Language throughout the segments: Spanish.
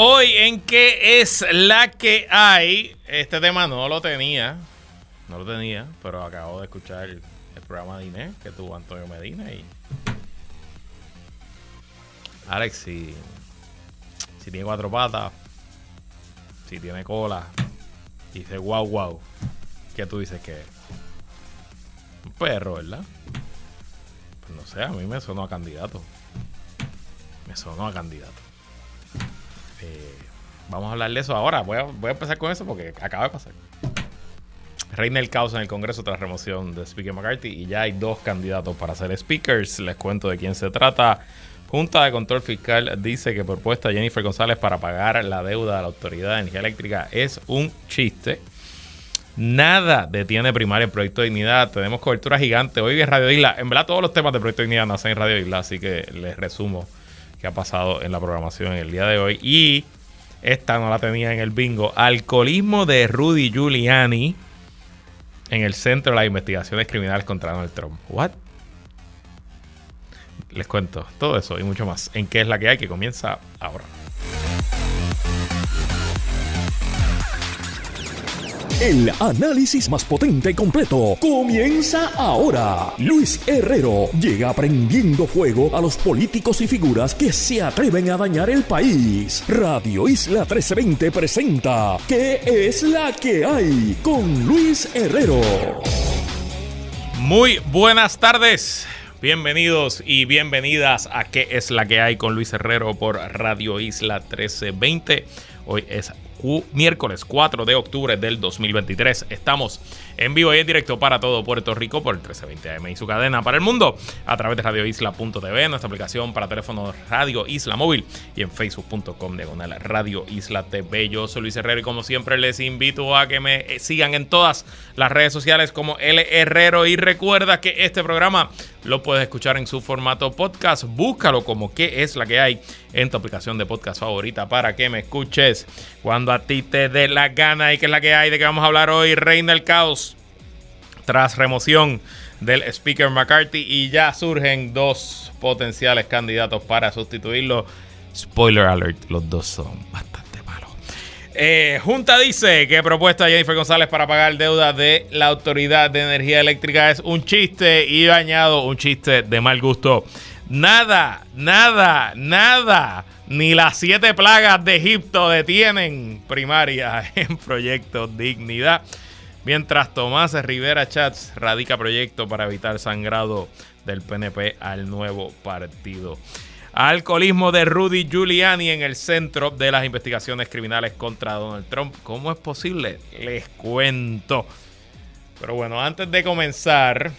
Hoy en qué es la que hay. Este tema no lo tenía. No lo tenía, pero acabo de escuchar el, programa de Inés que tuvo Antonio Medina y. Alex, si, si tiene cuatro patas, si tiene cola, dice wow wow, ¿qué tú dices que es? Un perro, ¿verdad? Pues no sé, a mí me sonó a candidato. Me sonó a candidato. Eh, vamos a hablar de eso ahora. Voy a, empezar con eso porque acaba de pasar. Reina el caos en el Congreso tras remoción de Speaker McCarthy y ya hay dos candidatos para ser speakers. Les cuento de quién se trata. Junta de Control Fiscal dice que propuesta Jennifer González para pagar la deuda de la Autoridad de Energía Eléctrica es un chiste. Nada detiene primaria en Proyecto de Dignidad. Tenemos cobertura gigante. Hoy en Radio Isla. En verdad, todos los temas de Proyecto de Dignidad nacen en Radio Isla, así que les resumo qué ha pasado en la programación en el día de hoy. Y esta no la tenía en el bingo. Alcoholismo de Rudy Giuliani en el centro de las investigaciones criminales contra Donald Trump. ¿What? Les cuento todo eso y mucho más en qué es la que hay que comienza ahora. El análisis más potente y completo comienza ahora. Luis Herrero llega prendiendo fuego a los políticos y figuras que se atreven a dañar el país. Radio Isla 1320 presenta ¿Qué es la que hay? con Luis Herrero. Muy buenas tardes. Bienvenidos y bienvenidas a ¿Qué es la que hay? con Luis Herrero por Radio Isla 1320. Hoy es miércoles 4 de octubre del 2023. Estamos en vivo y en directo para todo Puerto Rico por el 1320 AM y su cadena para el mundo a través de radioisla.tv, nuestra aplicación para teléfono Radio Isla Móvil y en facebook.com diagonal Radio Isla TV. Yo soy Luis Herrero y como siempre les invito a que me sigan en todas las redes sociales como L Herrero y recuerda que este programa lo puedes escuchar en su formato podcast. Búscalo como que es la que hay en tu aplicación de podcast favorita para que me escuches cuando a ti te dé la gana y que es la que hay de que vamos a hablar hoy. Reina el caos tras remoción del Speaker McCarthy y ya surgen dos potenciales candidatos para sustituirlo. Spoiler alert, los dos son bastante. Eh, Junta dice que propuesta Jennifer González para pagar deuda de la Autoridad de Energía Eléctrica es un chiste y añado un chiste de mal gusto. Nada, nada, nada. Ni las siete plagas de Egipto detienen primaria en Proyecto Dignidad. Mientras Tomás Rivera Chats radica proyecto para evitar sangrado del PNP al nuevo partido. Alcoholismo de Rudy Giuliani en el centro de las investigaciones criminales contra Donald Trump. ¿Cómo es posible? Les cuento. Pero bueno, antes de comenzar,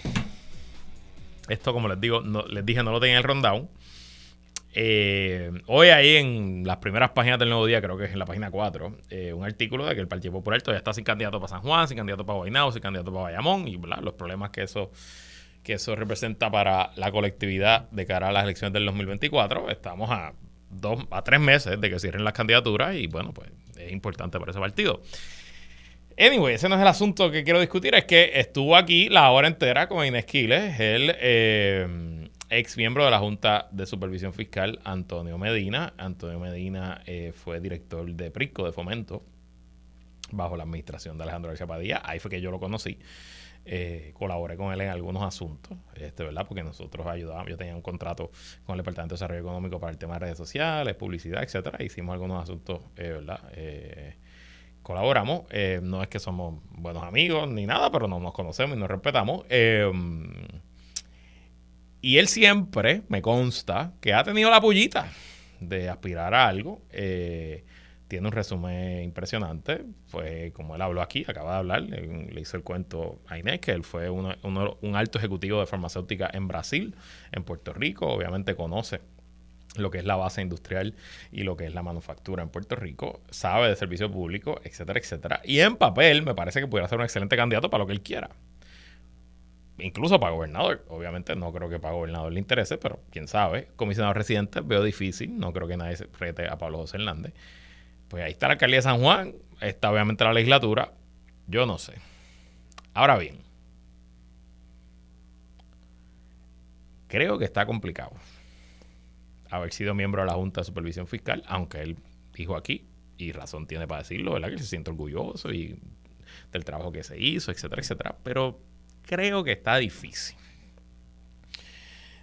esto, como les digo, les dije, no lo tenía en el rundown. Eh, hoy ahí en las primeras páginas del Nuevo Día, creo que es en la página 4, eh, un artículo de que el Partido Popular todavía está sin candidato para San Juan, sin candidato para Guaynabo, sin candidato para Bayamón y los problemas que eso, que eso representa para la colectividad de cara a las elecciones del 2024. Estamos a dos a tres meses de que cierren las candidaturas y bueno, pues es importante para ese partido. Anyway, ese no es el asunto que quiero discutir, es que estuvo aquí la hora entera con Inés Quiles, el eh, ex miembro de la Junta de Supervisión Fiscal, Antonio Medina. Antonio Medina eh, fue director de PRICO, de Fomento, bajo la administración de Alejandro García Padilla. Ahí fue que yo lo conocí. Eh, colaboré con él en algunos asuntos, este, ¿verdad? Porque nosotros ayudábamos, yo tenía un contrato con el Departamento de Desarrollo Económico para el tema de redes sociales, publicidad, etcétera. Hicimos algunos asuntos, ¿verdad? colaboramos. Eh, no es que somos buenos amigos ni nada, pero no nos conocemos y nos respetamos. Eh, y él siempre, me consta, que ha tenido la pullita de aspirar a algo. Eh, tiene un resumen impresionante. Fue, como él habló aquí, acaba de hablar, le, hizo el cuento a Inés, que él fue un alto ejecutivo de farmacéutica en Brasil, en Puerto Rico. Obviamente conoce lo que es la base industrial y lo que es la manufactura en Puerto Rico, sabe de servicio público, etcétera, etcétera. Y en papel me parece que pudiera ser un excelente candidato para lo que él quiera. Incluso para gobernador. Obviamente no creo que para gobernador le interese, pero quién sabe. Comisionado residente veo difícil. No creo que nadie se rete a Pablo José Hernández. Pues ahí está la alcaldía de San Juan. Está obviamente la legislatura. Yo no sé. Ahora bien. Creo que está complicado haber sido miembro de la Junta de Supervisión Fiscal, aunque él dijo aquí, y razón tiene para decirlo, ¿verdad? Que se siente orgulloso y del trabajo que se hizo, etcétera, etcétera. Pero creo que está difícil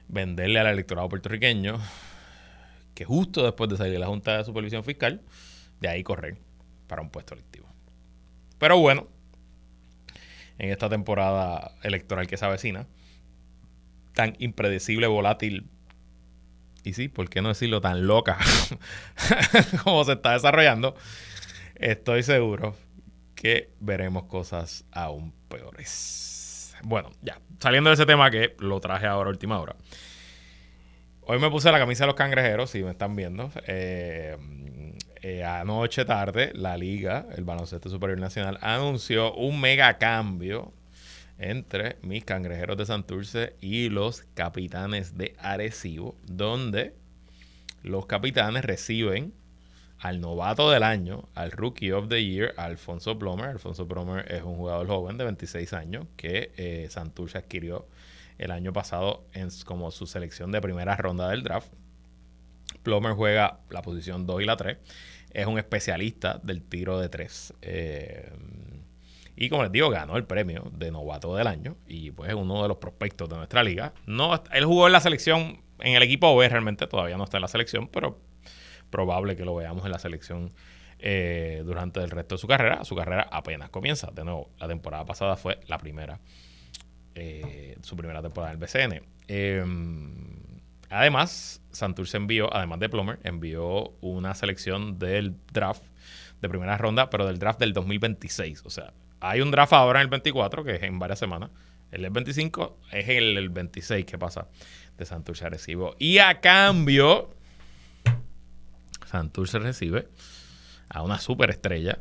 venderle al electorado puertorriqueño que justo después de salir de la Junta de Supervisión Fiscal, de ahí correr para un puesto electivo. Pero bueno, en esta temporada electoral que se avecina, tan impredecible, volátil y sí, ¿por qué no decirlo tan loca como se está desarrollando? Estoy seguro que veremos cosas aún peores. Bueno, ya, saliendo de ese tema que lo traje ahora a última hora. Hoy me puse la camisa de los cangrejeros, si me están viendo. Eh, eh, anoche tarde, la liga, el baloncesto superior nacional, anunció un mega cambio entre mis cangrejeros de Santurce y los capitanes de Arecibo, donde los capitanes reciben al novato del año, al Rookie of the Year, Alfonso Plomer. Alfonso Plomer es un jugador joven de 26 años que eh, Santurce adquirió el año pasado en, como su selección de primera ronda del draft. Plomer juega la posición 2 y la 3. Es un especialista del tiro de 3. Eh, y como les digo, ganó el premio de novato del año y pues es uno de los prospectos de nuestra liga. No, él jugó en la selección, en el equipo B realmente, todavía no está en la selección, pero probable que lo veamos en la selección eh, durante el resto de su carrera. Su carrera apenas comienza. De nuevo, la temporada pasada fue la primera, eh, su primera temporada en el BCN. Em, además, Santurce envió, además de Plummer, envió una selección del draft de primera ronda, pero del draft del 2026. O sea, hay un draft ahora en el 24, que es en varias semanas. El 25 es el, el 26 que pasa de Santurce recibo Y a cambio, Santurce recibe a una superestrella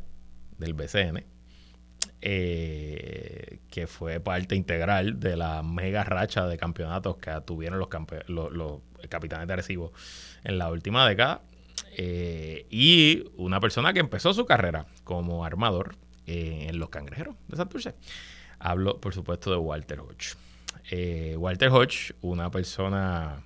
del BCN, eh, que fue parte integral de la mega racha de campeonatos que tuvieron los, capitanes de Arecibo en la última década. Eh, y una persona que empezó su carrera como armador eh, en los cangrejeros de Santurce. Hablo, por supuesto, de Walter Hodge. Walter Hodge, una persona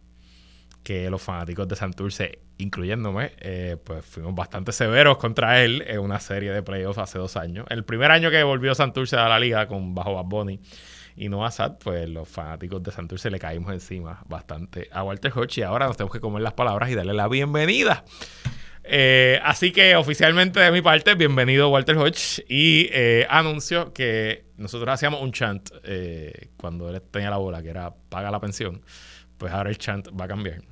que los fanáticos de Santurce, incluyéndome, eh, pues fuimos bastante severos contra él en una serie de playoffs hace dos años. El primer año que volvió Santurce a la liga con bajo Bad Bunny y no Assad, pues los fanáticos de Santurce le caímos encima bastante a Walter Hodge y ahora nos tenemos que comer las palabras y darle la bienvenida eh, así que oficialmente de mi parte, bienvenido Walter Hodge. Y eh, anuncio que nosotros hacíamos un chant cuando él tenía la bola, que era paga la pensión. Pues ahora el chant va a cambiar.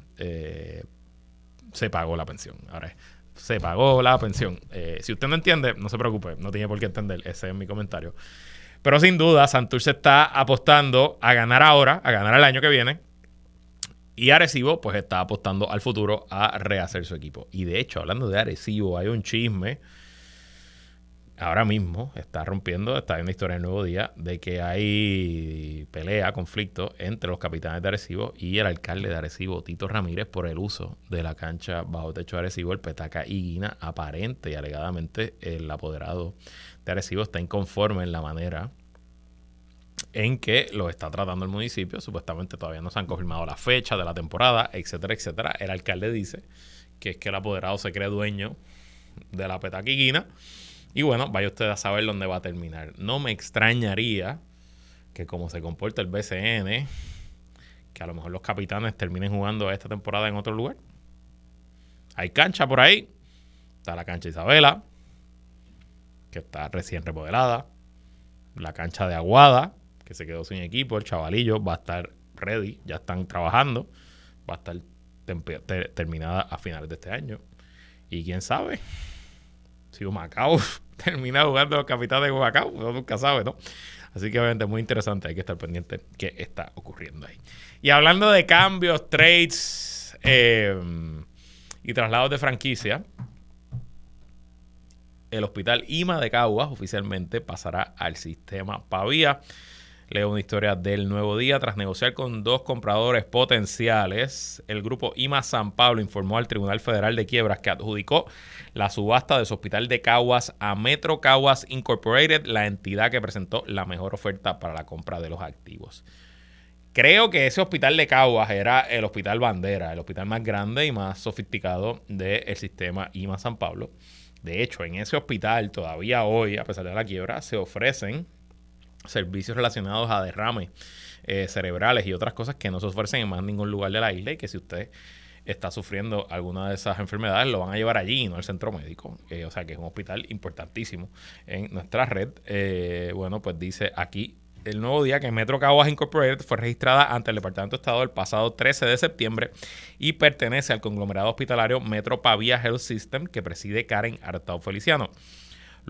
Se pagó la pensión. Ahora se pagó la pensión. si usted no entiende, no se preocupe, no tiene por qué entender. Ese es mi comentario. Pero sin duda, Santurce está apostando a ganar ahora, a ganar el año que viene y Arecibo, pues está apostando al futuro a rehacer su equipo. Y de hecho, hablando de Arecibo, hay un chisme ahora mismo, está rompiendo, está en la historia del nuevo día, de que hay pelea, conflicto entre los capitanes de Arecibo y el alcalde de Arecibo, Tito Ramírez, por el uso de la cancha bajo techo de Arecibo, el Petaca y Guina. Aparente y alegadamente, el apoderado de Arecibo está inconforme en la manera en que lo está tratando el municipio. Supuestamente todavía no se han confirmado la fecha de la temporada, etcétera, etcétera. El alcalde dice que es que el apoderado se cree dueño de la petaquiquina. Y bueno, vaya usted a saber dónde va a terminar. No me extrañaría que como se comporta el BCN, que a lo mejor los capitanes terminen jugando esta temporada en otro lugar. Hay cancha por ahí. Está la cancha Isabela, que está recién remodelada. La cancha de Aguada, que se quedó sin equipo, el chavalillo va a estar ready, ya están trabajando, va a estar terminada a finales de este año. Y quién sabe, si Macao termina jugando los capitanes de Macao, uno nunca sabe, ¿no? Así que obviamente muy interesante, hay que estar pendiente qué está ocurriendo ahí. Y hablando de cambios, trades eh, y traslados de franquicia, el hospital IMA de Caguas oficialmente pasará al sistema Pavía. Leo una historia del nuevo día. Tras negociar con dos compradores potenciales, el grupo IMA San Pablo informó al Tribunal Federal de Quiebras que adjudicó la subasta de su hospital de Caguas a Metro Caguas Incorporated, la entidad que presentó la mejor oferta para la compra de los activos. Creo que ese hospital de Caguas era el hospital bandera, el hospital más grande y más sofisticado del sistema IMA San Pablo. De hecho, en ese hospital todavía hoy, a pesar de la quiebra, se ofrecen servicios relacionados a derrames eh, cerebrales y otras cosas que no se ofrecen en más ningún lugar de la isla y que si usted está sufriendo alguna de esas enfermedades, lo van a llevar allí no al centro médico. Eh, o sea que es un hospital importantísimo en nuestra red. Eh, bueno, pues dice aquí el nuevo día que Metro Caguas Incorporated fue registrada ante el Departamento de Estado el pasado 13 de septiembre y pertenece al conglomerado hospitalario Metro Pavia Health System que preside Karen Artao Feliciano.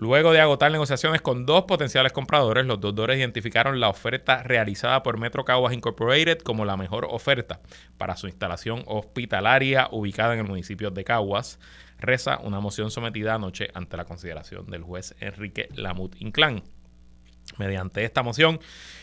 Luego de agotar negociaciones con dos potenciales compradores, los deudores identificaron la oferta realizada por Metro Caguas Incorporated como la mejor oferta para su instalación hospitalaria ubicada en el municipio de Caguas. Reza una moción sometida anoche ante la consideración del juez Enrique Lamut Inclán. Mediante esta moción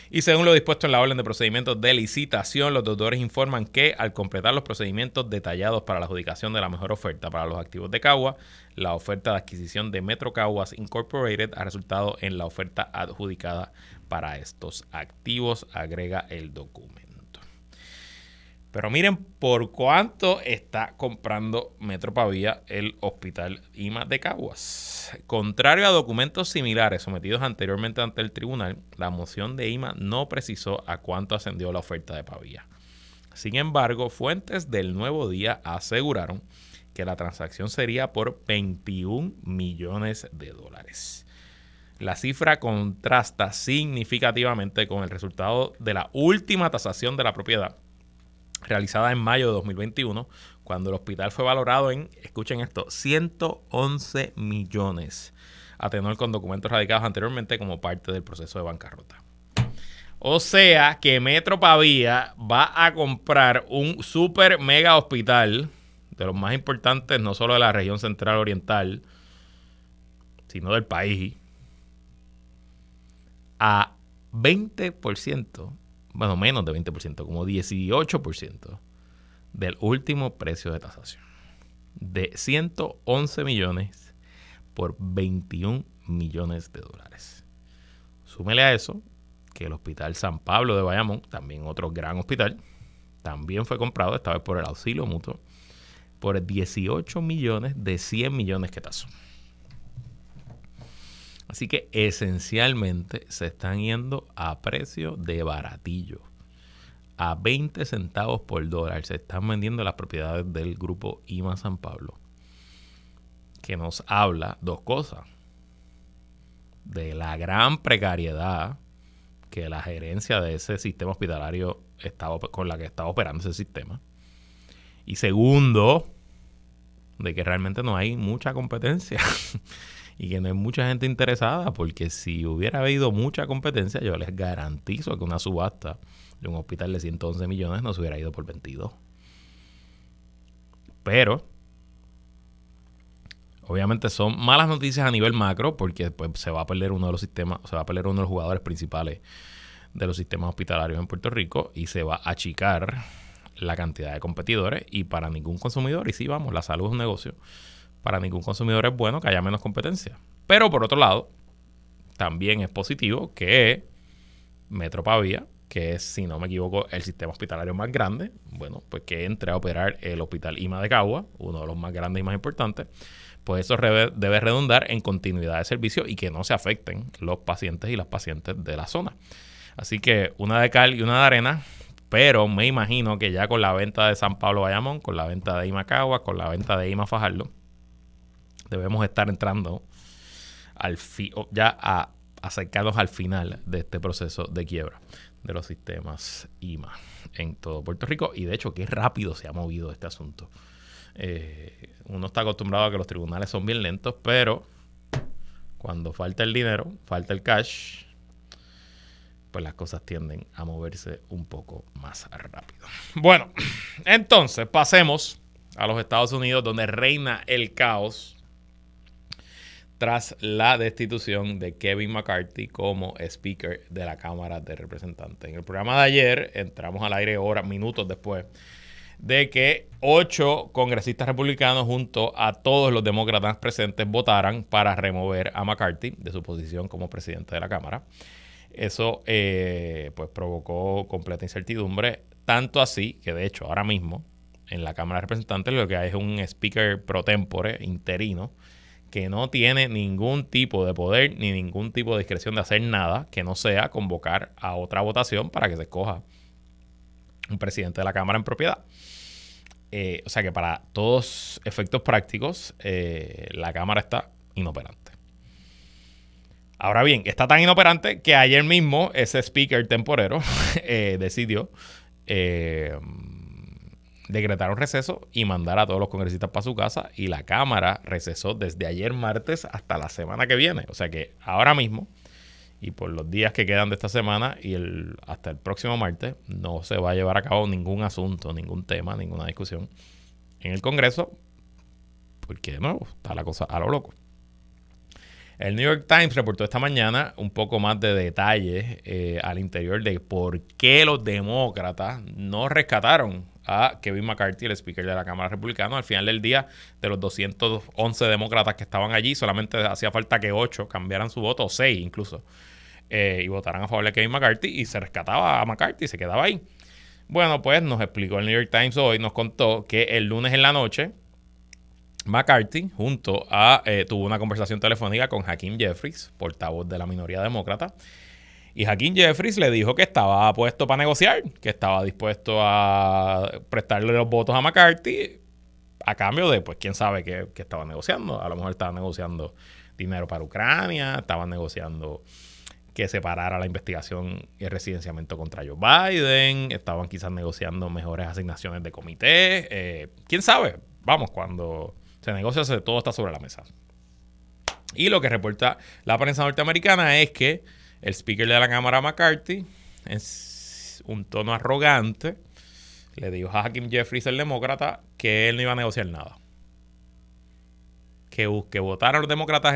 y según lo dispuesto en la orden de procedimientos de licitación, los deudores informan que al completar los procedimientos detallados para la adjudicación de la mejor oferta para los activos de Cagua, la oferta de adquisición de Metro Caguas Incorporated ha resultado en la oferta adjudicada para estos activos, agrega el documento. Pero miren por cuánto está comprando Metro Pavía el Hospital IMA de Caguas. Contrario a documentos similares sometidos anteriormente ante el tribunal, la moción de IMA no precisó a cuánto ascendió la oferta de Pavía. Sin embargo, fuentes del Nuevo Día aseguraron que la transacción sería por 21 millones de dólares. La cifra contrasta significativamente con el resultado de la última tasación de la propiedad realizada en mayo de 2021, cuando el hospital fue valorado en, escuchen esto, 111 millones, a tenor con documentos radicados anteriormente como parte del proceso de bancarrota. O sea que Metro Pavía va a comprar un super mega hospital de los más importantes, no solo de la región central oriental, sino del país, a 20% bueno, menos de 20%, como 18% del último precio de tasación. De 111 millones por 21 millones de dólares. Súmele a eso que el Hospital San Pablo de Bayamón, también otro gran hospital, también fue comprado, esta vez por el auxilio mutuo, por 18 millones de 100 millones que tasó. Así que esencialmente se están yendo a precio de baratillo. A 20 centavos por dólar se están vendiendo las propiedades del grupo IMA San Pablo. Que nos habla dos cosas. De la gran precariedad que la gerencia de ese sistema hospitalario estaba, con la que estaba operando ese sistema. Y segundo, de que realmente no hay mucha competencia. y que no hay mucha gente interesada, porque si hubiera habido mucha competencia, yo les garantizo que una subasta de un hospital de 111 millones no se hubiera ido por 22. Pero, obviamente son malas noticias a nivel macro, porque después se va a perder uno de los sistemas, se va a perder uno de los jugadores principales de los sistemas hospitalarios en Puerto Rico y se va a achicar la cantidad de competidores y para ningún consumidor, y sí, vamos, la salud es un negocio, para ningún consumidor es bueno que haya menos competencia. Pero por otro lado, también es positivo que Metro Pavía, que es, si no me equivoco, el sistema hospitalario más grande, bueno, pues que entre a operar el Hospital IMA de Cagua, uno de los más grandes y más importantes, pues eso debe redundar en continuidad de servicio y que no se afecten los pacientes y las pacientes de la zona. Así que una de cal y una de arena, pero me imagino que ya con la venta de San Pablo Bayamón, con la venta de IMA Cagua, con la venta de IMA Fajardo, debemos estar entrando al ya a acercarnos al final de este proceso de quiebra de los sistemas IMA en todo Puerto Rico. Y de hecho, qué rápido se ha movido este asunto. Eh, uno está acostumbrado a que los tribunales son bien lentos, pero cuando falta el dinero, falta el cash, pues las cosas tienden a moverse un poco más rápido. Bueno, entonces pasemos a los Estados Unidos, donde reina el caos tras la destitución de Kevin McCarthy como Speaker de la Cámara de Representantes. En el programa de ayer entramos al aire horas, minutos después de que ocho congresistas republicanos junto a todos los demócratas presentes votaran para remover a McCarthy de su posición como presidente de la Cámara. Eso eh, pues provocó completa incertidumbre, tanto así que de hecho ahora mismo en la Cámara de Representantes lo que hay es un speaker pro tempore interino que no tiene ningún tipo de poder ni ningún tipo de discreción de hacer nada que no sea convocar a otra votación para que se escoja un presidente de la Cámara en propiedad. Eh, o sea que para todos efectos prácticos, eh, la Cámara está inoperante. Ahora bien, está tan inoperante que ayer mismo ese speaker temporero eh, decidió decretar un receso y mandar a todos los congresistas para su casa y la Cámara recesó desde ayer martes hasta la semana que viene. O sea que ahora mismo y por los días que quedan de esta semana y el, hasta el próximo martes no se va a llevar a cabo ningún asunto, ningún tema, ninguna discusión en el Congreso porque de nuevo está la cosa a lo loco. El New York Times reportó esta mañana un poco más de detalles eh, al interior de por qué los demócratas no rescataron a Kevin McCarthy, el speaker de la Cámara Republicana. Al final del día, de los 211 demócratas que estaban allí, solamente hacía falta que 8 cambiaran su voto, o 6 incluso, eh, y votaran a favor de Kevin McCarthy y se rescataba a McCarthy y se quedaba ahí. Bueno, pues nos explicó el New York Times hoy, nos contó que el lunes en la noche, McCarthy, junto a, eh, tuvo una conversación telefónica con Hakeem Jeffries, portavoz de la minoría demócrata, y Hakeem Jeffries le dijo que estaba puesto para negociar, que estaba dispuesto a prestarle los votos a McCarthy a cambio de, pues, quién sabe qué, estaba negociando. A lo mejor estaba negociando dinero para Ucrania, estaba negociando que separara la investigación y el residenciamiento contra Joe Biden, estaban quizás negociando mejores asignaciones de comité. Eh, ¿Quién sabe? Vamos, cuando se negocia, todo está sobre la mesa. Y lo que reporta la prensa norteamericana es que el speaker de la Cámara McCarthy, en un tono arrogante, le dijo a Hakim Jeffries, el demócrata, que él no iba a negociar nada. Que, que votaron los demócratas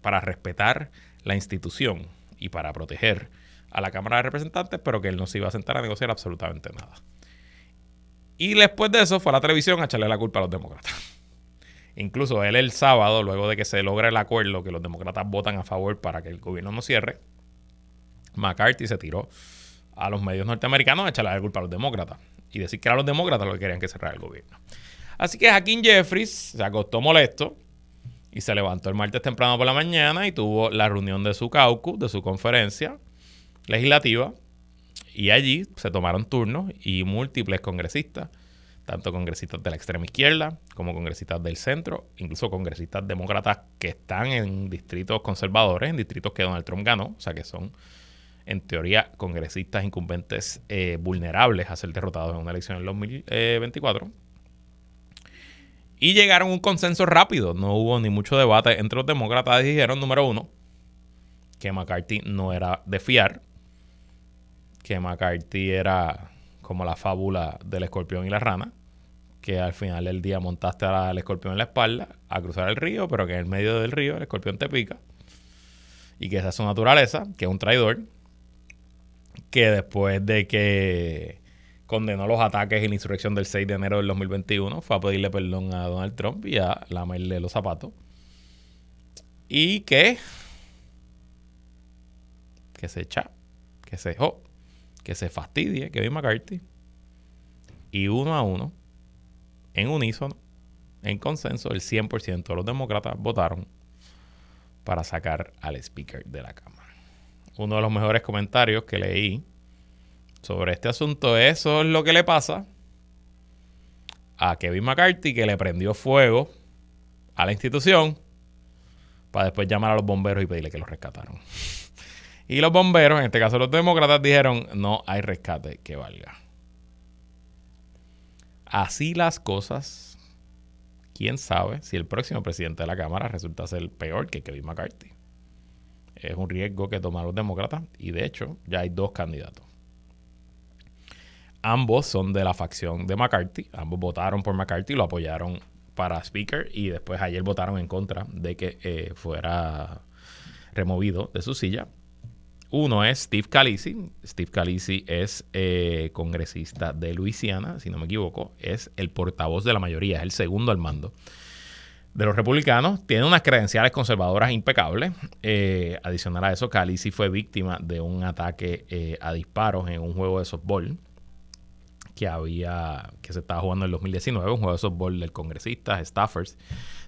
para respetar la institución y para proteger a la Cámara de Representantes, pero que él no se iba a sentar a negociar absolutamente nada. Y después de eso fue a la televisión a echarle la culpa a los demócratas. Incluso él el sábado, luego de que se logre el acuerdo, que los demócratas votan a favor para que el gobierno no cierre, McCarthy se tiró a los medios norteamericanos a echarle la culpa a los demócratas y decir que eran los demócratas los que querían que cerrara el gobierno. Así que Hakeem Jeffries se acostó molesto y se levantó el martes temprano por la mañana y tuvo la reunión de su caucus, de su conferencia legislativa, y allí se tomaron turnos y múltiples congresistas, tanto congresistas de la extrema izquierda como congresistas del centro, incluso congresistas demócratas que están en distritos conservadores, en distritos que Donald Trump ganó, o sea que son en teoría, congresistas incumbentes eh, vulnerables a ser derrotados en una elección en el 2024. Y llegaron a un consenso rápido. No hubo ni mucho debate entre los demócratas. Dijeron, número uno, que McCarthy no era de fiar. Que McCarthy era como la fábula del escorpión y la rana. Que al final del día montaste al escorpión en la espalda a cruzar el río, pero que en el medio del río el escorpión te pica. Y que esa es su naturaleza, que es un traidor que después de que condenó los ataques y la insurrección del 6 de enero del 2021, fue a pedirle perdón a Donald Trump y a lamerle los zapatos. Y que, que se echa, que se jo, que se fastidie Kevin McCarthy. Y uno a uno, en unísono, en consenso, el 100% de los demócratas votaron para sacar al speaker de la Cámara uno de los mejores comentarios que leí sobre este asunto. Eso es lo que le pasa a Kevin McCarthy, que le prendió fuego a la institución para después llamar a los bomberos y pedirle que los rescataron. Y los bomberos, en este caso los demócratas, dijeron, no hay rescate que valga. Así las cosas, quién sabe si el próximo presidente de la Cámara resulta ser peor que Kevin McCarthy es un riesgo que tomaron los demócratas y de hecho ya hay dos candidatos. Ambos son de la facción de McCarthy, ambos votaron por McCarthy, lo apoyaron para Speaker y después ayer votaron en contra de que eh, fuera removido de su silla. Uno es Steve Calisi. Steve Calisi es eh, congresista de Luisiana, si no me equivoco. Es el portavoz de la mayoría, es el segundo al mando de los republicanos. Tiene unas credenciales conservadoras impecables. Eh, adicional a eso, Calisi fue víctima de un ataque eh, a disparos en un juego de softball que había que se estaba jugando en 2019, un juego de softball del congresista Staffers.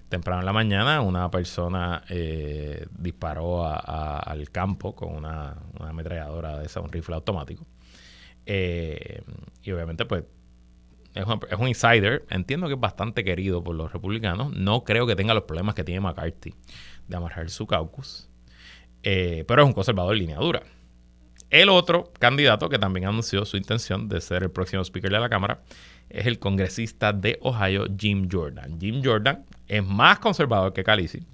Temprano en la mañana, una persona eh, disparó al campo con una, ametralladora de esa, un rifle automático. y obviamente, pues es un, insider. Entiendo que es bastante querido por los republicanos. No creo que tenga los problemas que tiene McCarthy de amarrar su caucus. Eh, pero es un conservador línea dura. El otro candidato que también anunció su intención de ser el próximo speaker de la Cámara es el congresista de Ohio, Jim Jordan. Jim Jordan es más conservador que Calisi.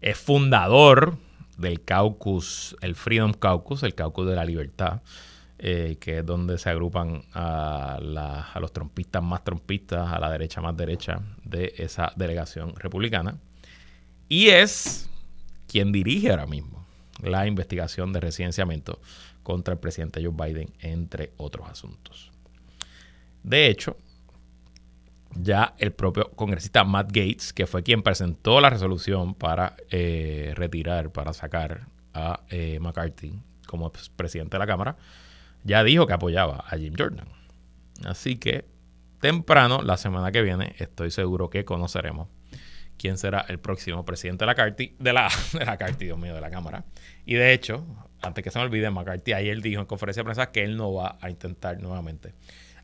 Es fundador del caucus, el Freedom Caucus, el caucus de la libertad eh, que es donde se agrupan a, los trompistas más trompistas, a la derecha más derecha de esa delegación republicana. Y es quien dirige ahora mismo la investigación de residenciamiento contra el presidente Joe Biden, entre otros asuntos. De hecho, ya el propio congresista Matt Gates, que fue quien presentó la resolución para eh, retirar, para sacar a eh, McCarthy como presidente de la Cámara, ya dijo que apoyaba a Jim Jordan. Así que temprano, la semana que viene, estoy seguro que conoceremos quién será el próximo presidente de la CARTI, de la, de la Dios mío, de la Cámara. Y de hecho, antes que se me olvide, McCarthy ayer dijo en conferencia de prensa que él no va a intentar nuevamente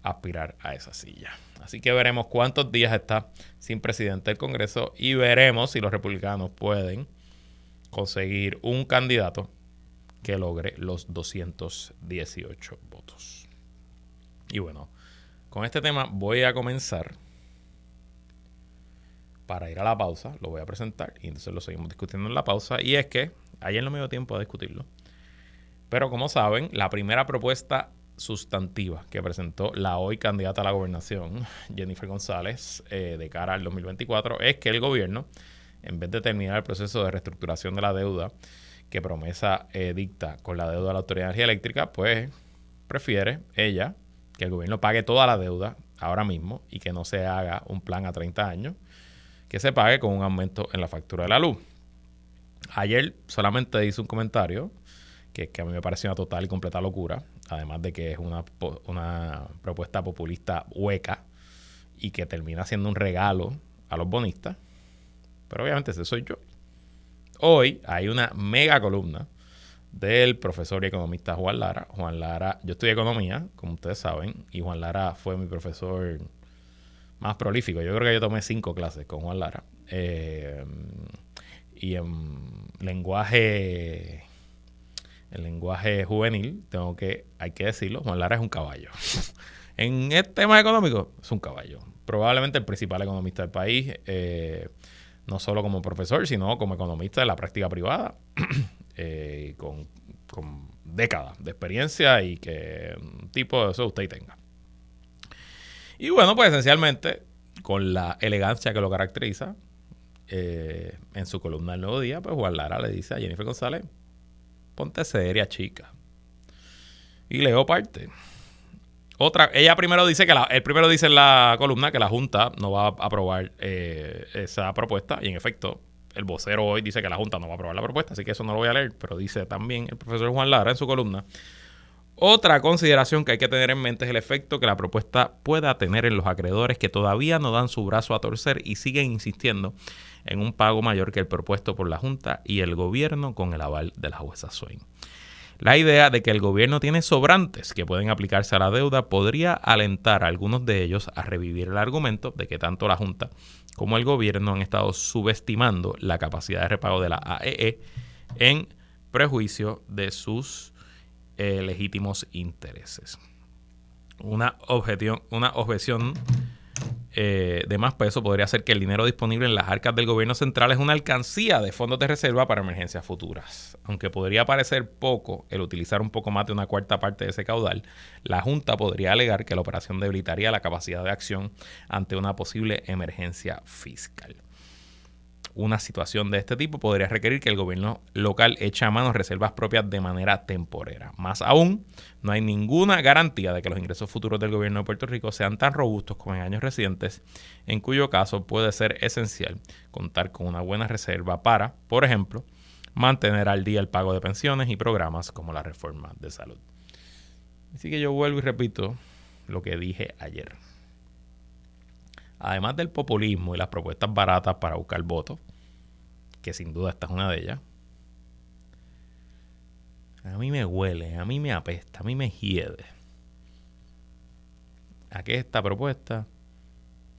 aspirar a esa silla. Así que veremos cuántos días está sin presidente del Congreso y veremos si los republicanos pueden conseguir un candidato que logre los 218 votos. Y bueno, con este tema voy a comenzar para ir a la pausa, lo voy a presentar y entonces lo seguimos discutiendo en la pausa. Y es que ayer no me dio tiempo a discutirlo, pero como saben, la primera propuesta sustantiva que presentó la hoy candidata a la gobernación, Jennifer González, eh, de cara al 2024, es que el gobierno, en vez de terminar el proceso de reestructuración de la deuda, que promesa eh, dicta con la deuda de la Autoridad de Energía Eléctrica, pues prefiere ella que el gobierno pague toda la deuda ahora mismo y que no se haga un plan a 30 años, que se pague con un aumento en la factura de la luz. Ayer solamente hice un comentario que, a mí me pareció una total y completa locura, además de que es una, una propuesta populista hueca y que termina siendo un regalo a los bonistas. Pero obviamente ese soy yo. Hoy hay una mega columna del profesor y economista Juan Lara. Juan Lara, yo estudié economía, como ustedes saben, y Juan Lara fue mi profesor más prolífico. Yo creo que yo tomé cinco clases con Juan Lara. Eh, y en lenguaje, en lenguaje juvenil, tengo que, hay que decirlo, Juan Lara es un caballo. en este tema económico, es un caballo. Probablemente el principal economista del país. Eh, no solo como profesor, sino como economista de la práctica privada, eh, con, décadas de experiencia y que tipo de eso usted tenga. Y bueno, pues esencialmente, con la elegancia que lo caracteriza, eh, en su columna El Nuevo Día, pues Juan Lara le dice a Jennifer González, ponte seria, chica. Y leo parte. Otra, ella primero dice que primero dice en la columna que la Junta no va a aprobar eh, esa propuesta y en efecto el vocero hoy dice que la Junta no va a aprobar la propuesta, así que eso no lo voy a leer, pero dice también el profesor Juan Lara en su columna. Otra consideración que hay que tener en mente es el efecto que la propuesta pueda tener en los acreedores que todavía no dan su brazo a torcer y siguen insistiendo en un pago mayor que el propuesto por la Junta y el gobierno con el aval de la jueza Swain. La idea de que el gobierno tiene sobrantes que pueden aplicarse a la deuda podría alentar a algunos de ellos a revivir el argumento de que tanto la Junta como el gobierno han estado subestimando la capacidad de repago de la AEE e en prejuicio de sus eh, legítimos intereses. Una, objeción, una objeción eh, de más peso podría ser que el dinero disponible en las arcas del gobierno central es una alcancía de fondos de reserva para emergencias futuras. Aunque podría parecer poco el utilizar un poco más de una cuarta parte de ese caudal, la Junta podría alegar que la operación debilitaría la capacidad de acción ante una posible emergencia fiscal. Una situación de este tipo podría requerir que el gobierno local eche a mano reservas propias de manera temporera. Más aún, no hay ninguna garantía de que los ingresos futuros del gobierno de Puerto Rico sean tan robustos como en años recientes, en cuyo caso puede ser esencial contar con una buena reserva para, por ejemplo, mantener al día el pago de pensiones y programas como la reforma de salud. Así que yo vuelvo y repito lo que dije ayer además del populismo y las propuestas baratas para buscar votos, que sin duda esta es una de ellas, a mí me huele, a mí me apesta, a mí me hiede. A que esta propuesta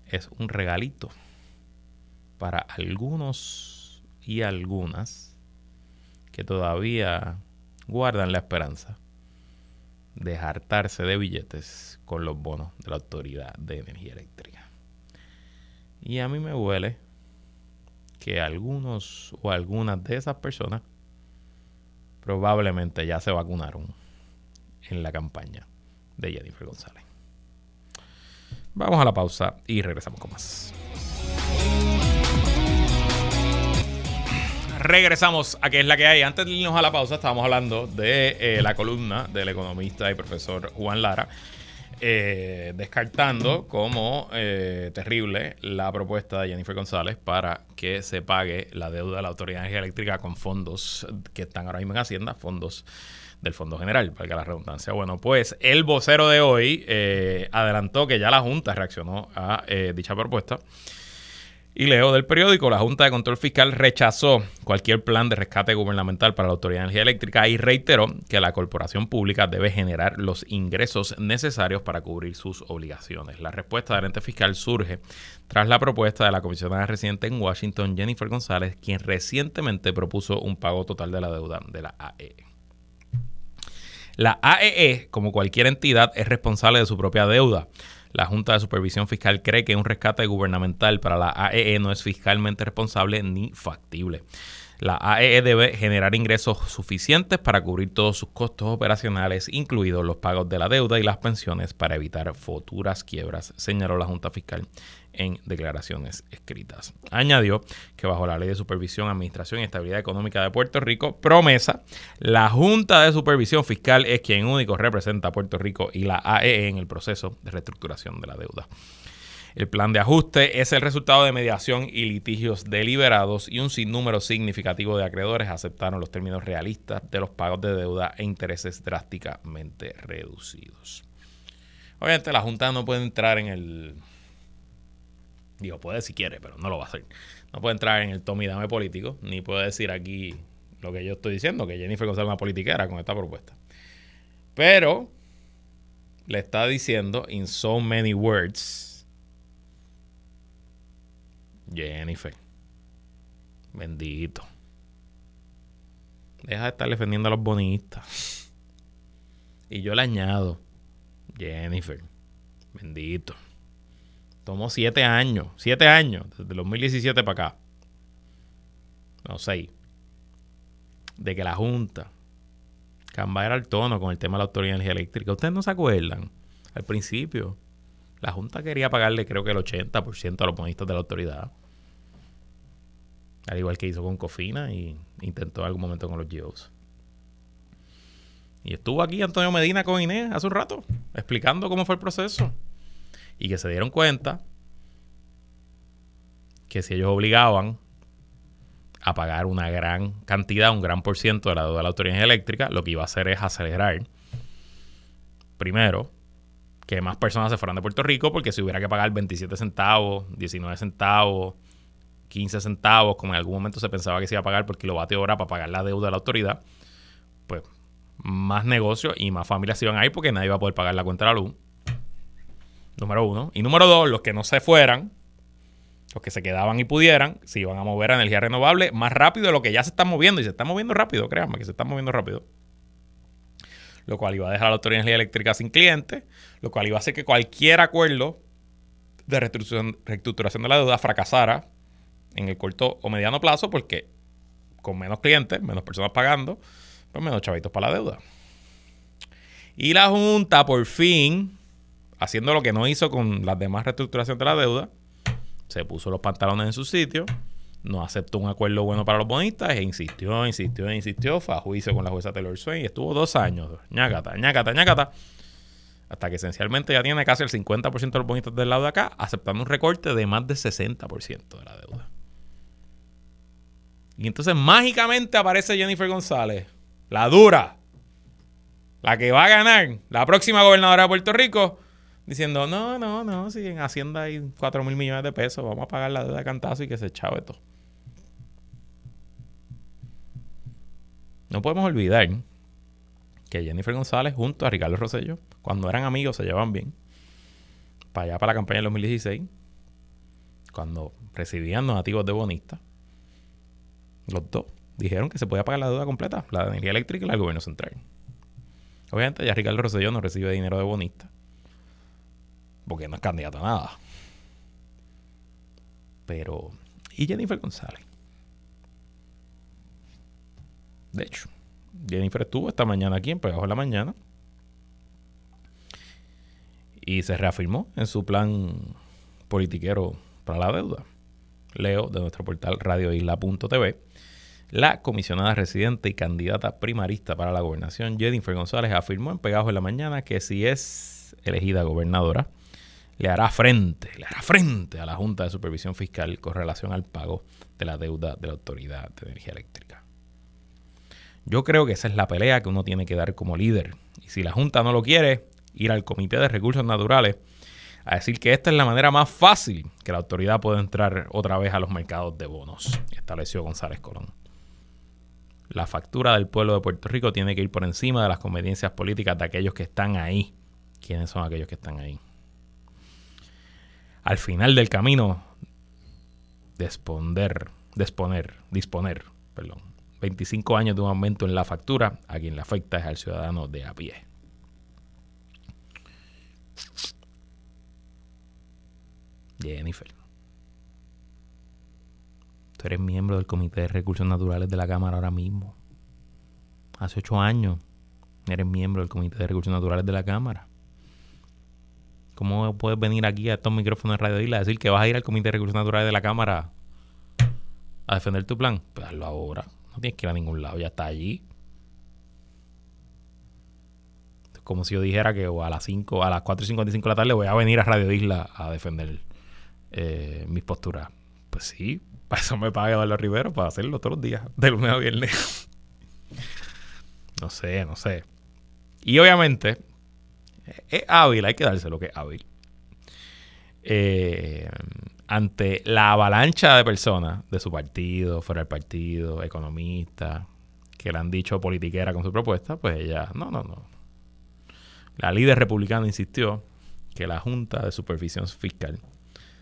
es un regalito para algunos y algunas que todavía guardan la esperanza de hartarse de billetes con los bonos de la Autoridad de Energía Eléctrica. Y a mí me huele que algunos o algunas de esas personas probablemente ya se vacunaron en la campaña de Jennifer González. Vamos a la pausa y regresamos con más. Regresamos a qué es la que hay. Antes de irnos a la pausa, estábamos hablando de eh, la columna del economista y profesor Juan Lara eh, descartando como eh, terrible la propuesta de Jennifer González para que se pague la deuda de la Autoridad de Energía Eléctrica con fondos que están ahora mismo en Hacienda, fondos del Fondo General, valga la redundancia. Bueno, pues el vocero de hoy eh, adelantó que ya la Junta reaccionó a dicha propuesta y leo del periódico, la Junta de Control Fiscal rechazó cualquier plan de rescate gubernamental para la Autoridad de Energía Eléctrica y reiteró que la corporación pública debe generar los ingresos necesarios para cubrir sus obligaciones. La respuesta del ente fiscal surge tras la propuesta de la comisionada residente en Washington, Jennifer González, quien recientemente propuso un pago total de la deuda de la AEE. E. La AEE, e, como cualquier entidad, es responsable de su propia deuda. La Junta de Supervisión Fiscal cree que un rescate gubernamental para la AEE e no es fiscalmente responsable ni factible. La AEE e debe generar ingresos suficientes para cubrir todos sus costos operacionales, incluidos los pagos de la deuda y las pensiones, para evitar futuras quiebras, señaló la Junta Fiscal en declaraciones escritas. Añadió que bajo la Ley de Supervisión, Administración y Estabilidad Económica de Puerto Rico, promesa, la Junta de Supervisión Fiscal es quien único representa a Puerto Rico y la AEE e en el proceso de reestructuración de la deuda. El plan de ajuste es el resultado de mediación y litigios deliberados y un sinnúmero significativo de acreedores aceptaron los términos realistas de los pagos de deuda e intereses drásticamente reducidos. Obviamente la Junta no puede entrar en el Digo, puede si quiere, pero no lo va a hacer. No puede entrar en el Tommy Dame político, ni puede decir aquí lo que yo estoy diciendo, que Jennifer González es una politiquera con esta propuesta. Pero le está diciendo in so many words, Jennifer, bendito. Deja de estar defendiendo a los bonistas. Y yo le añado, Jennifer, bendito. Tomó siete años, siete años, desde 2017 para acá. No, seis. De que la Junta cambiara el tono con el tema de la Autoridad de Energía Eléctrica. Ustedes no se acuerdan. Al principio, la Junta quería pagarle creo que el 80% a los bonistas de la autoridad. Al igual que hizo con Cofina y intentó en algún momento con los GEOs. Y estuvo aquí Antonio Medina con Inés hace un rato, explicando cómo fue el proceso y que se dieron cuenta que si ellos obligaban a pagar una gran cantidad, un gran por ciento de la deuda de la autoridad eléctrica, lo que iba a hacer es acelerar, primero, que más personas se fueran de Puerto Rico, porque si hubiera que pagar 27 centavos, 19 centavos, 15 centavos, como en algún momento se pensaba que se iba a pagar por kilovatio hora para pagar la deuda de la autoridad, pues más negocios y más familias se iban a ir porque nadie iba a poder pagar la cuenta de la luz. Número uno. Y número dos, los que no se fueran, los que se quedaban y pudieran, se iban a mover a energía renovable más rápido de lo que ya se están moviendo. Y se están moviendo rápido, créanme que se están moviendo rápido. Lo cual iba a dejar a la Autoridad de Energía Eléctrica sin clientes, lo cual iba a hacer que cualquier acuerdo de reestructuración, de la deuda fracasara en el corto o mediano plazo, porque con menos clientes, menos personas pagando, pues menos chavitos para la deuda. Y la Junta, por fin, haciendo lo que no hizo con las demás reestructuraciones de la deuda, se puso los pantalones en su sitio no aceptó un acuerdo bueno para los bonistas e insistió, insistió, insistió, fue a juicio con la jueza Taylor Swain y estuvo dos años, ñacata, ñacata, ñacata, hasta que esencialmente ya tiene casi el 50% de los bonistas del lado de acá, aceptando un recorte de más del 60% de la deuda. Y entonces mágicamente aparece Jennifer González, la dura, la que va a ganar, la próxima gobernadora de Puerto Rico, diciendo, no, no, no, si en Hacienda hay 4 mil millones de pesos, vamos a pagar la deuda de cantazo y que se chave todo. No podemos olvidar que Jennifer González junto a Ricardo Rosello, cuando eran amigos, se llevaban bien. Para allá, para la campaña del 2016, cuando recibían donativos de bonistas, los dos dijeron que se podía pagar la deuda completa, la de energía eléctrica y la del gobierno central. Obviamente ya Ricardo Rosselló no recibe dinero de bonista, porque no es candidato a nada. Pero, ¿y Jennifer González? De hecho, Jennifer estuvo esta mañana aquí en Pegajo en la Mañana y se reafirmó en su plan politiquero para la deuda. Leo de nuestro portal radioisla.tv. La comisionada residente y candidata primarista para la gobernación, Jennifer González, afirmó en Pegajo en la Mañana que si es elegida gobernadora, le hará frente, le hará frente a la Junta de Supervisión Fiscal con relación al pago de la deuda de la Autoridad de Energía Eléctrica. Yo creo que esa es la pelea que uno tiene que dar como líder. Y si la Junta no lo quiere, ir al Comité de Recursos Naturales a decir que esta es la manera más fácil que la autoridad puede entrar otra vez a los mercados de bonos, estableció González Colón. La factura del pueblo de Puerto Rico tiene que ir por encima de las conveniencias políticas de aquellos que están ahí. ¿Quiénes son aquellos que están ahí? Al final del camino, disponer, disponer, disponer, perdón, 25 años de un aumento en la factura, a quien le afecta es al ciudadano de a pie. Jennifer. Tú eres miembro del Comité de Recursos Naturales de la Cámara ahora mismo. Hace ocho años eres miembro del Comité de Recursos Naturales de la Cámara. ¿Cómo puedes venir aquí a estos micrófonos de Radio Isla a decir que vas a ir al Comité de Recursos Naturales de la Cámara a defender tu plan? Pues hazlo ahora. No tienes que ir a ningún lado, ya está allí. Es como si yo dijera que a las 5, a las 4 y 55 de la tarde voy a venir a Radio Isla a defender eh, mis posturas. Pues sí, para eso me paga Eduardo Rivero, para hacerlo todos los días, de lunes a viernes. no sé, no sé. Y obviamente, es hábil, hay que darse lo que es hábil. Eh, ante la avalancha de personas de su partido, fuera del partido, economistas, que le han dicho politiquera con su propuesta, pues ella, no, no, no. La líder republicana insistió que la Junta de Supervisión Fiscal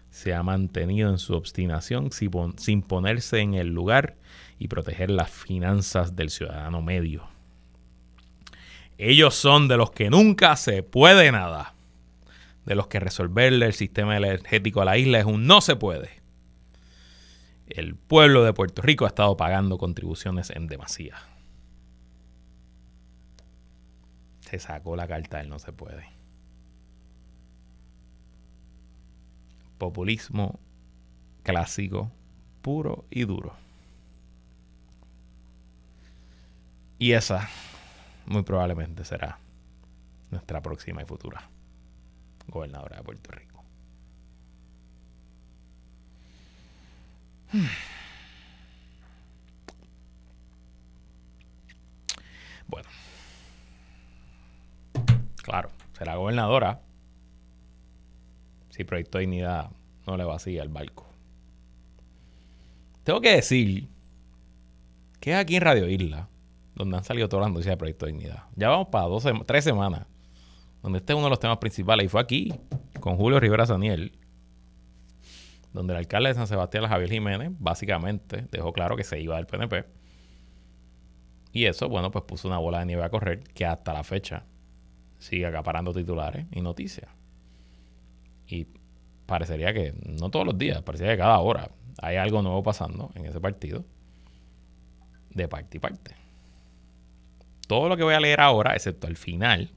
se ha mantenido en su obstinación sin ponerse en el lugar y proteger las finanzas del ciudadano medio. Ellos son de los que nunca se puede nada. De los que resolverle el sistema energético a la isla es un no se puede. El pueblo de Puerto Rico ha estado pagando contribuciones en demasía. Se sacó la carta del no se puede. populismo clásico, puro y duro. Y esa muy probablemente será nuestra próxima y futura gobernadora de Puerto Rico. Bueno, claro, será gobernadora si Proyecto Dignidad no le vacía el barco. Tengo que decir que aquí en Radio Isla donde han salido todas las noticias de Proyecto Dignidad. Ya vamos para dos, tres semanas donde este es uno de los temas principales y fue aquí con Julio Rivera Saniel donde el alcalde de San Sebastián, Javier Jiménez, básicamente dejó claro que se iba del PNP. Y eso, bueno, pues puso una bola de nieve a correr que hasta la fecha sigue acaparando titulares y noticias. Y parecería que, no todos los días, parecería que cada hora hay algo nuevo pasando en ese partido, de parte y parte. Todo lo que voy a leer ahora, excepto el final,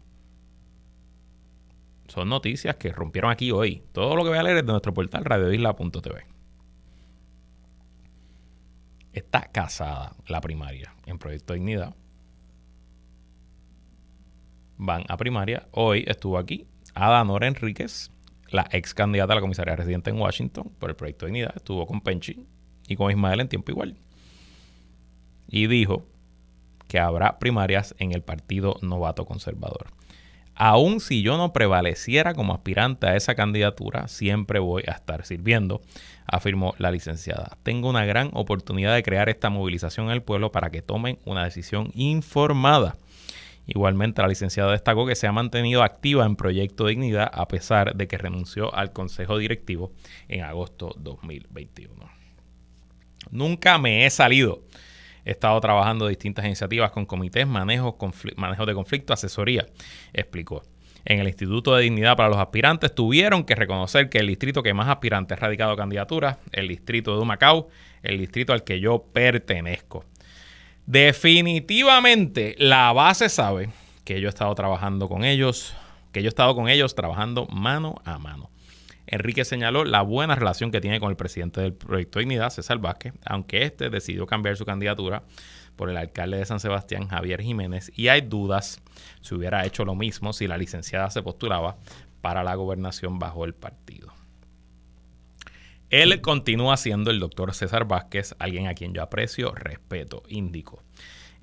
son noticias que rompieron aquí hoy. Todo lo que voy a leer es de nuestro portal radioisla.tv. está casada la primaria en Proyecto Dignidad. Van a primaria. Hoy estuvo aquí Ada Nora Enríquez, la ex candidata a la comisaría residente en Washington por el Proyecto Dignidad. Estuvo con Penchi y con Ismael en tiempo igual. Y dijo que habrá primarias en el Partido Novato Conservador. Aún si yo no prevaleciera como aspirante a esa candidatura, siempre voy a estar sirviendo, afirmó la licenciada. Tengo una gran oportunidad de crear esta movilización en el pueblo para que tomen una decisión informada. Igualmente, la licenciada destacó que se ha mantenido activa en Proyecto Dignidad a pesar de que renunció al Consejo Directivo en agosto 2021. Nunca me he salido He estado trabajando distintas iniciativas con comités, manejo, manejo de conflicto, asesoría, explicó. En el Instituto de Dignidad para los Aspirantes tuvieron que reconocer que el distrito que más aspirantes ha radicado candidaturas, el distrito de Humacao, el distrito al que yo pertenezco. Definitivamente la base sabe que yo he estado trabajando con ellos, que yo he estado con ellos trabajando mano a mano. Enrique señaló la buena relación que tiene con el presidente del Proyecto Dignidad, César Vázquez, aunque este decidió cambiar su candidatura por el alcalde de San Sebastián, Javier Jiménez, y hay dudas si hubiera hecho lo mismo si la licenciada se postulaba para la gobernación bajo el partido. Él continúa siendo el doctor César Vázquez, alguien a quien yo aprecio, respeto, indicó.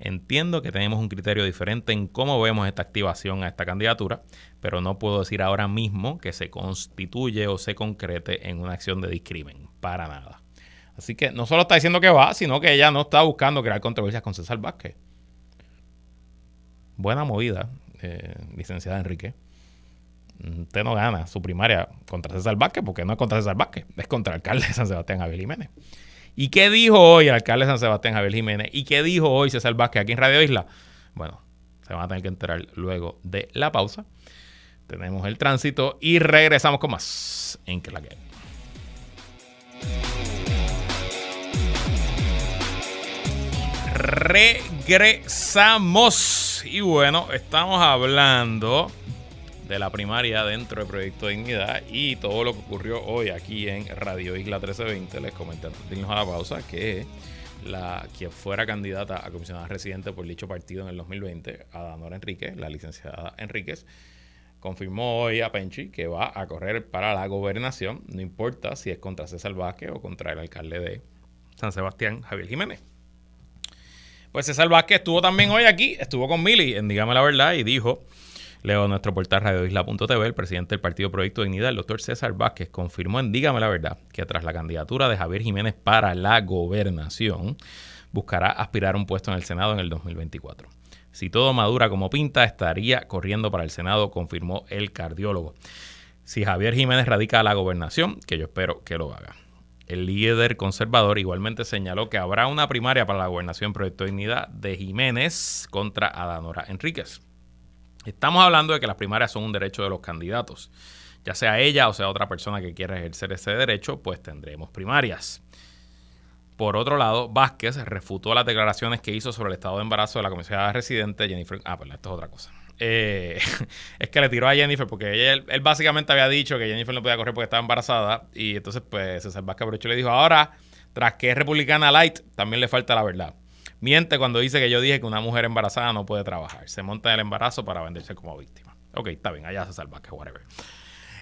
Entiendo que tenemos un criterio diferente en cómo vemos esta activación a esta candidatura, pero no puedo decir ahora mismo que se constituye o se concrete en una acción de discrimen, para nada. Así que no solo está diciendo que va, sino que ella no está buscando crear controversias con César Vázquez. Buena movida, eh, licenciada Enrique. Usted no gana su primaria contra César Vázquez porque no es contra César Vázquez, es contra el alcalde de San Sebastián, Abel Jiménez. ¿Y qué dijo hoy alcalde de San Sebastián, Javier Jiménez? ¿Y qué dijo hoy César Vázquez aquí en Radio Isla? Bueno, se van a tener que enterar luego de la pausa. Tenemos el tránsito y regresamos con más en que la que. Regresamos. Y bueno, estamos hablando de la primaria dentro del Proyecto Dignidad y todo lo que ocurrió hoy aquí en Radio Isla 1320. Les comenté antes de irnos a la pausa que la quien fuera candidata a comisionada residente por dicho partido en el 2020, Adanora Enrique, la licenciada Enríquez, confirmó hoy a Penchi que va a correr para la gobernación, no importa si es contra César Vázquez o contra el alcalde de San Sebastián, Javier Jiménez. Pues César Vázquez estuvo también hoy aquí, estuvo con Mili en Dígame la Verdad y dijo Leo nuestro portal radioisla.tv, el presidente del Partido Proyecto Dignidad, el doctor César Vázquez, confirmó en Dígame la Verdad que tras la candidatura de Javier Jiménez para la gobernación, buscará aspirar a un puesto en el Senado en el 2024. Si todo madura como pinta, estaría corriendo para el Senado, confirmó el cardiólogo. Si Javier Jiménez radica a la gobernación, que yo espero que lo haga. El líder conservador igualmente señaló que habrá una primaria para la gobernación Proyecto Dignidad de Jiménez contra Adanora Enríquez. Estamos hablando de que las primarias son un derecho de los candidatos. Ya sea ella o sea otra persona que quiera ejercer ese derecho, pues tendremos primarias. Por otro lado, Vázquez refutó las declaraciones que hizo sobre el estado de embarazo de la comisionada residente Jennifer. Ah, pues esto es otra cosa. Eh, es que le tiró a Jennifer porque él, básicamente había dicho que Jennifer no podía correr porque estaba embarazada. Y entonces, pues César Vázquez y le dijo: Ahora, tras que es republicana light, también le falta la verdad. Miente cuando dice que yo dije que una mujer embarazada no puede trabajar. Se monta en el embarazo para venderse como víctima. Ok, está bien, allá se salva que whatever.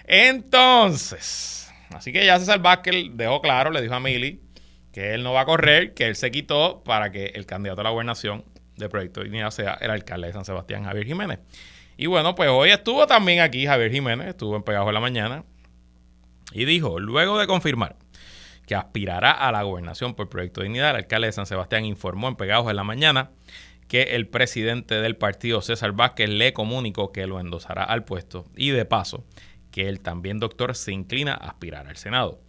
Entonces, así que ya se salva que dejó claro, le dijo a Mili que él no va a correr, que él se quitó para que el candidato a la gobernación del Proyecto de Dignidad sea el alcalde de San Sebastián, Javier Jiménez. Y bueno, pues hoy estuvo también aquí Javier Jiménez, estuvo en Pegajo en la mañana, y dijo, luego de confirmar que aspirará a la gobernación por Proyecto de Dignidad. El alcalde de San Sebastián informó en Pegados en la mañana que el presidente del partido, César Vázquez, le comunicó que lo endosará al puesto y de paso que él también, doctor, se inclina a aspirar al Senado.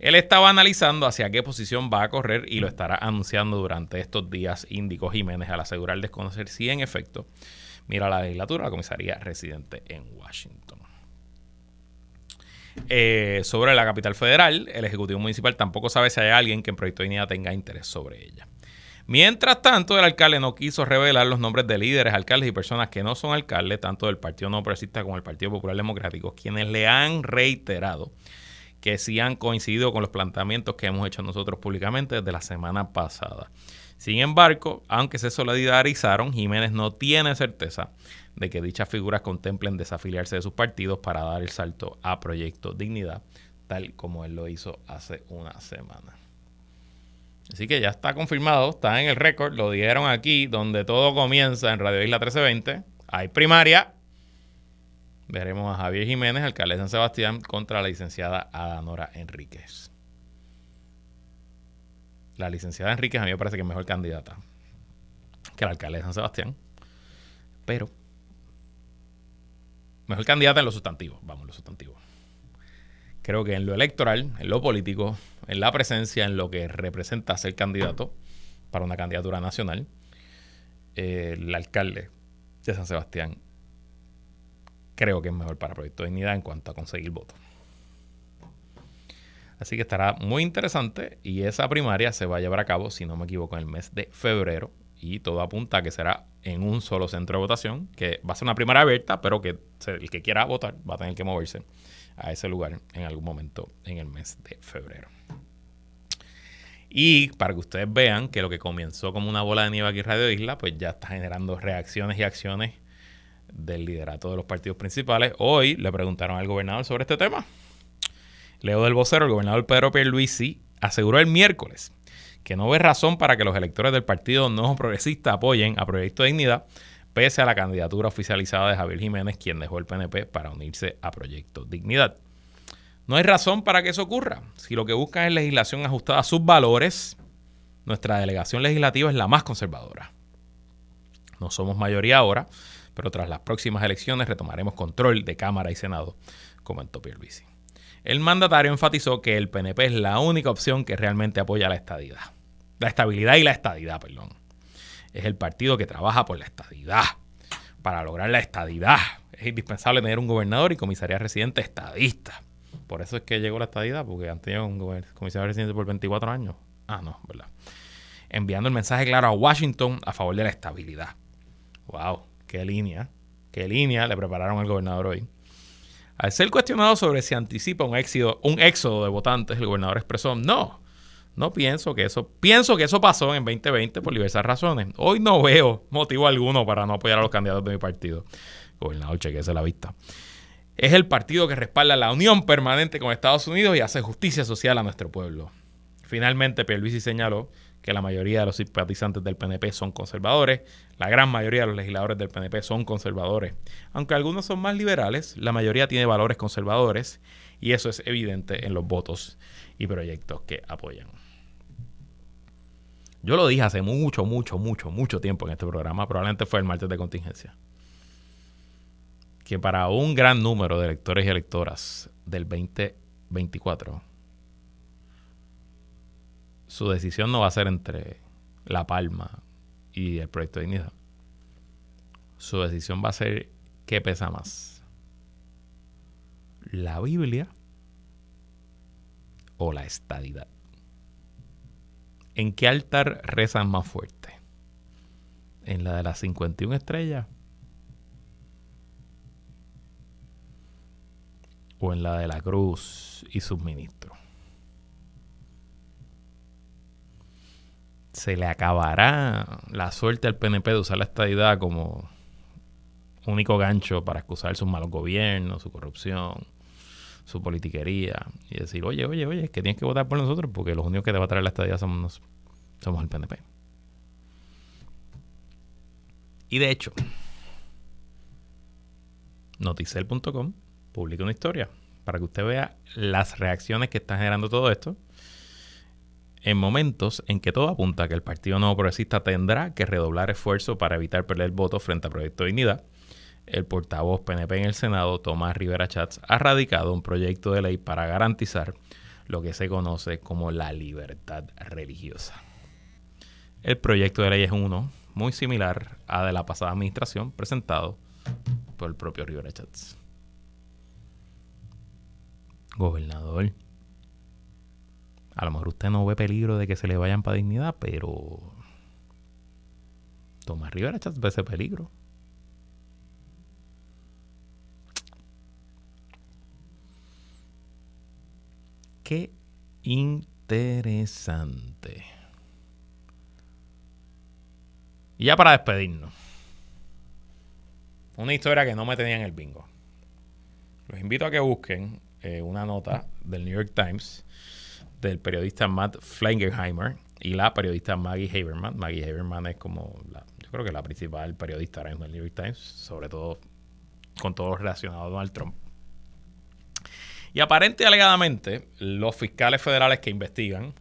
Él estaba analizando hacia qué posición va a correr y lo estará anunciando durante estos días, indicó Jiménez al asegurar desconocer si en efecto mira la legislatura, la comisaría residente en Washington. Eh, sobre la capital federal, el Ejecutivo Municipal tampoco sabe si hay alguien que en Proyecto Dignidad tenga interés sobre ella. Mientras tanto, el alcalde no quiso revelar los nombres de líderes, alcaldes y personas que no son alcaldes, tanto del Partido No Progresista como del Partido Popular Democrático, quienes le han reiterado que sí han coincidido con los planteamientos que hemos hecho nosotros públicamente desde la semana pasada. Sin embargo, aunque se solidarizaron, Jiménez no tiene certeza de que dichas figuras contemplen desafiliarse de sus partidos para dar el salto a Proyecto Dignidad, tal como él lo hizo hace una semana. Así que ya está confirmado, está en el récord, lo dijeron aquí, donde todo comienza en Radio Isla 1320. Hay primaria. Veremos a Javier Jiménez, alcalde de San Sebastián, contra la licenciada Adanora Enríquez la licenciada Enríquez a mí me parece que es mejor candidata que la alcalde de San Sebastián. Pero, mejor candidata en lo sustantivo, vamos, en lo sustantivo. Creo que en lo electoral, en lo político, en la presencia, en lo que representa ser candidato para una candidatura nacional, eh, el alcalde de San Sebastián creo que es mejor para Proyecto de Dignidad en cuanto a conseguir votos. Así que estará muy interesante y esa primaria se va a llevar a cabo, si no me equivoco, en el mes de febrero y todo apunta a que será en un solo centro de votación, que va a ser una primaria abierta, pero que el que quiera votar va a tener que moverse a ese lugar en algún momento en el mes de febrero. Y para que ustedes vean que lo que comenzó como una bola de nieve aquí en Radio Isla, pues ya está generando reacciones y acciones del liderato de los partidos principales. Hoy le preguntaron al gobernador sobre este tema. Leo del vocero, el gobernador Pedro Pierluisi aseguró el miércoles que no ve razón para que los electores del Partido No Progresista apoyen a Proyecto Dignidad, pese a la candidatura oficializada de Javier Jiménez, quien dejó el PNP para unirse a Proyecto Dignidad. No hay razón para que eso ocurra. Si lo que buscan es legislación ajustada a sus valores, nuestra delegación legislativa es la más conservadora. No somos mayoría ahora, pero tras las próximas elecciones retomaremos control de Cámara y Senado, comentó Pierluisi. El mandatario enfatizó que el PNP es la única opción que realmente apoya la estadidad. La estabilidad y la estadidad, perdón. Es el partido que trabaja por la estadidad. Para lograr la estadidad es indispensable tener un gobernador y comisaría residente estadista. Por eso es que llegó la estadidad, porque han tenido un comisario residente por 24 años. Ah, no, ¿verdad? Enviando el mensaje claro a Washington a favor de la estabilidad. ¡Wow! ¡Qué línea! ¿Qué línea le prepararon al gobernador hoy? Al ser cuestionado sobre si anticipa un éxodo, un éxodo de votantes, el gobernador expresó, no, no pienso que eso, pienso que eso pasó en 2020 por diversas razones. Hoy no veo motivo alguno para no apoyar a los candidatos de mi partido. Gobernador, chequese la vista. Es el partido que respalda la unión permanente con Estados Unidos y hace justicia social a nuestro pueblo. Finalmente, Pierluisi señaló que la mayoría de los simpatizantes del PNP son conservadores, la gran mayoría de los legisladores del PNP son conservadores. Aunque algunos son más liberales, la mayoría tiene valores conservadores y eso es evidente en los votos y proyectos que apoyan. Yo lo dije hace mucho, mucho, mucho, mucho tiempo en este programa, probablemente fue el martes de contingencia, que para un gran número de electores y electoras del 2024, su decisión no va a ser entre La Palma y el proyecto de dignidad. Su decisión va a ser qué pesa más. La Biblia o la estadidad. ¿En qué altar rezan más fuerte? ¿En la de las 51 estrellas? ¿O en la de la cruz y sus ministros? Se le acabará la suerte al PNP de usar la estadidad como único gancho para excusar sus malos gobiernos, su corrupción, su politiquería y decir, oye, oye, oye, es que tienes que votar por nosotros porque los únicos que te va a traer la estadidad somos, somos el PNP. Y de hecho, noticel.com publica una historia para que usted vea las reacciones que está generando todo esto en momentos en que todo apunta a que el Partido Nuevo Progresista tendrá que redoblar esfuerzo para evitar perder votos frente a Proyecto de Dignidad, el portavoz PNP en el Senado, Tomás Rivera Chats, ha radicado un proyecto de ley para garantizar lo que se conoce como la libertad religiosa. El proyecto de ley es uno muy similar a de la pasada administración presentado por el propio Rivera Chats. Gobernador a lo mejor usted no ve peligro de que se le vayan para dignidad, pero Tomás Rivera ve ese peligro. Qué interesante. Y ya para despedirnos. Una historia que no me tenía en el bingo. Los invito a que busquen eh, una nota del New York Times del periodista Matt Flangenheimer y la periodista Maggie Haberman. Maggie Haberman es como, la, yo creo que la principal periodista ahora del New York Times, sobre todo con todo lo relacionado a Donald Trump. Y aparente y alegadamente, los fiscales federales que investigan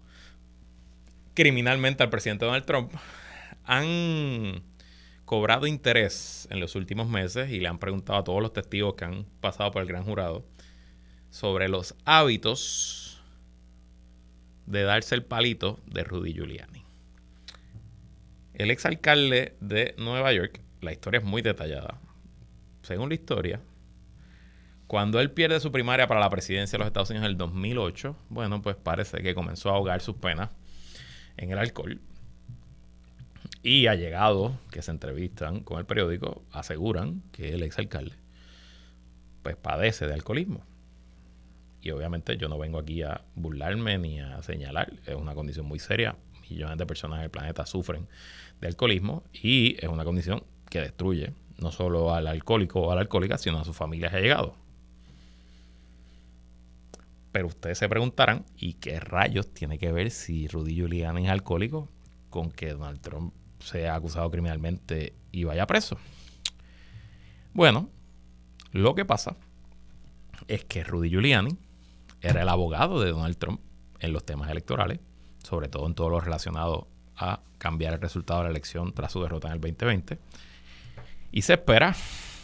criminalmente al presidente Donald Trump han cobrado interés en los últimos meses y le han preguntado a todos los testigos que han pasado por el gran jurado sobre los hábitos de darse el palito de Rudy Giuliani. El exalcalde de Nueva York, la historia es muy detallada. Según la historia, cuando él pierde su primaria para la presidencia de los Estados Unidos en el 2008, bueno, pues parece que comenzó a ahogar sus penas en el alcohol y allegados que se entrevistan con el periódico aseguran que el exalcalde pues padece de alcoholismo. Y obviamente yo no vengo aquí a burlarme ni a señalar, es una condición muy seria. Millones de personas en el planeta sufren de alcoholismo y es una condición que destruye no solo al alcohólico o a la alcohólica, sino a sus familias allegados. Pero ustedes se preguntarán, ¿y qué rayos tiene que ver si Rudy Giuliani es alcohólico con que Donald Trump sea acusado criminalmente y vaya preso. Bueno, lo que pasa es que Rudy Giuliani era el abogado de Donald Trump en los temas electorales, sobre todo en todo lo relacionado a cambiar el resultado de la elección tras su derrota en el 2020. Y se espera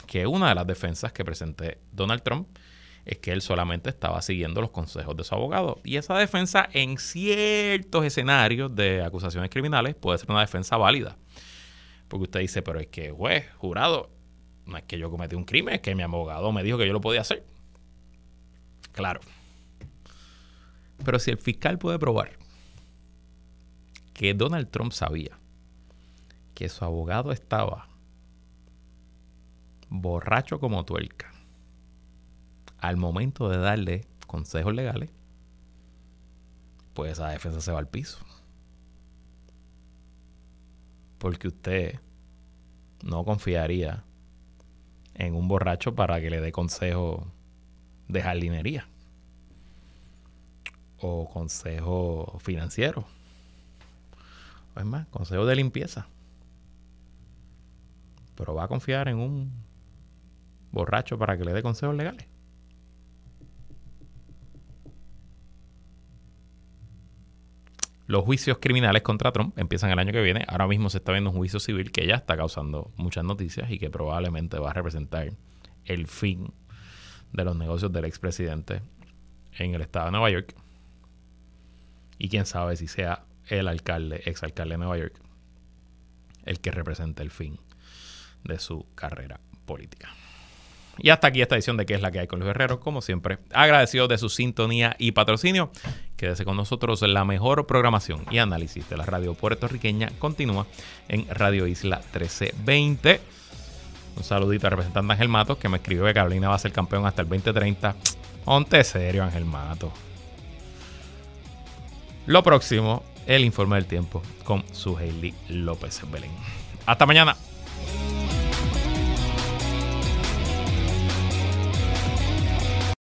que una de las defensas que presente Donald Trump es que él solamente estaba siguiendo los consejos de su abogado. Y esa defensa en ciertos escenarios de acusaciones criminales puede ser una defensa válida. Porque usted dice, pero es que, juez, jurado, no es que yo cometí un crimen, es que mi abogado me dijo que yo lo podía hacer. Claro. Pero si el fiscal puede probar que Donald Trump sabía que su abogado estaba borracho como tuerca, al momento de darle consejos legales, pues esa defensa se va al piso. Porque usted no confiaría en un borracho para que le dé consejo de jardinería o consejo financiero. O es más, consejo de limpieza. Pero va a confiar en un borracho para que le dé consejos legales. Los juicios criminales contra Trump empiezan el año que viene. Ahora mismo se está viendo un juicio civil que ya está causando muchas noticias y que probablemente va a representar el fin de los negocios del expresidente en el estado de Nueva York. Y quién sabe si sea el alcalde, exalcalde de Nueva York, el que represente el fin de su carrera política. Y hasta aquí esta edición de ¿Qué es la que hay con los guerreros? Como siempre, agradecido de su sintonía y patrocinio. Quédese con nosotros. La mejor programación y análisis de la radio puertorriqueña continúa en Radio Isla 1320. Un saludito al representante Ángel Matos que me escribió que Carolina va a ser campeón hasta el 2030. Ponte serio, Ángel Matos. Lo próximo, el informe del tiempo con su Hailey López Belén. Hasta mañana.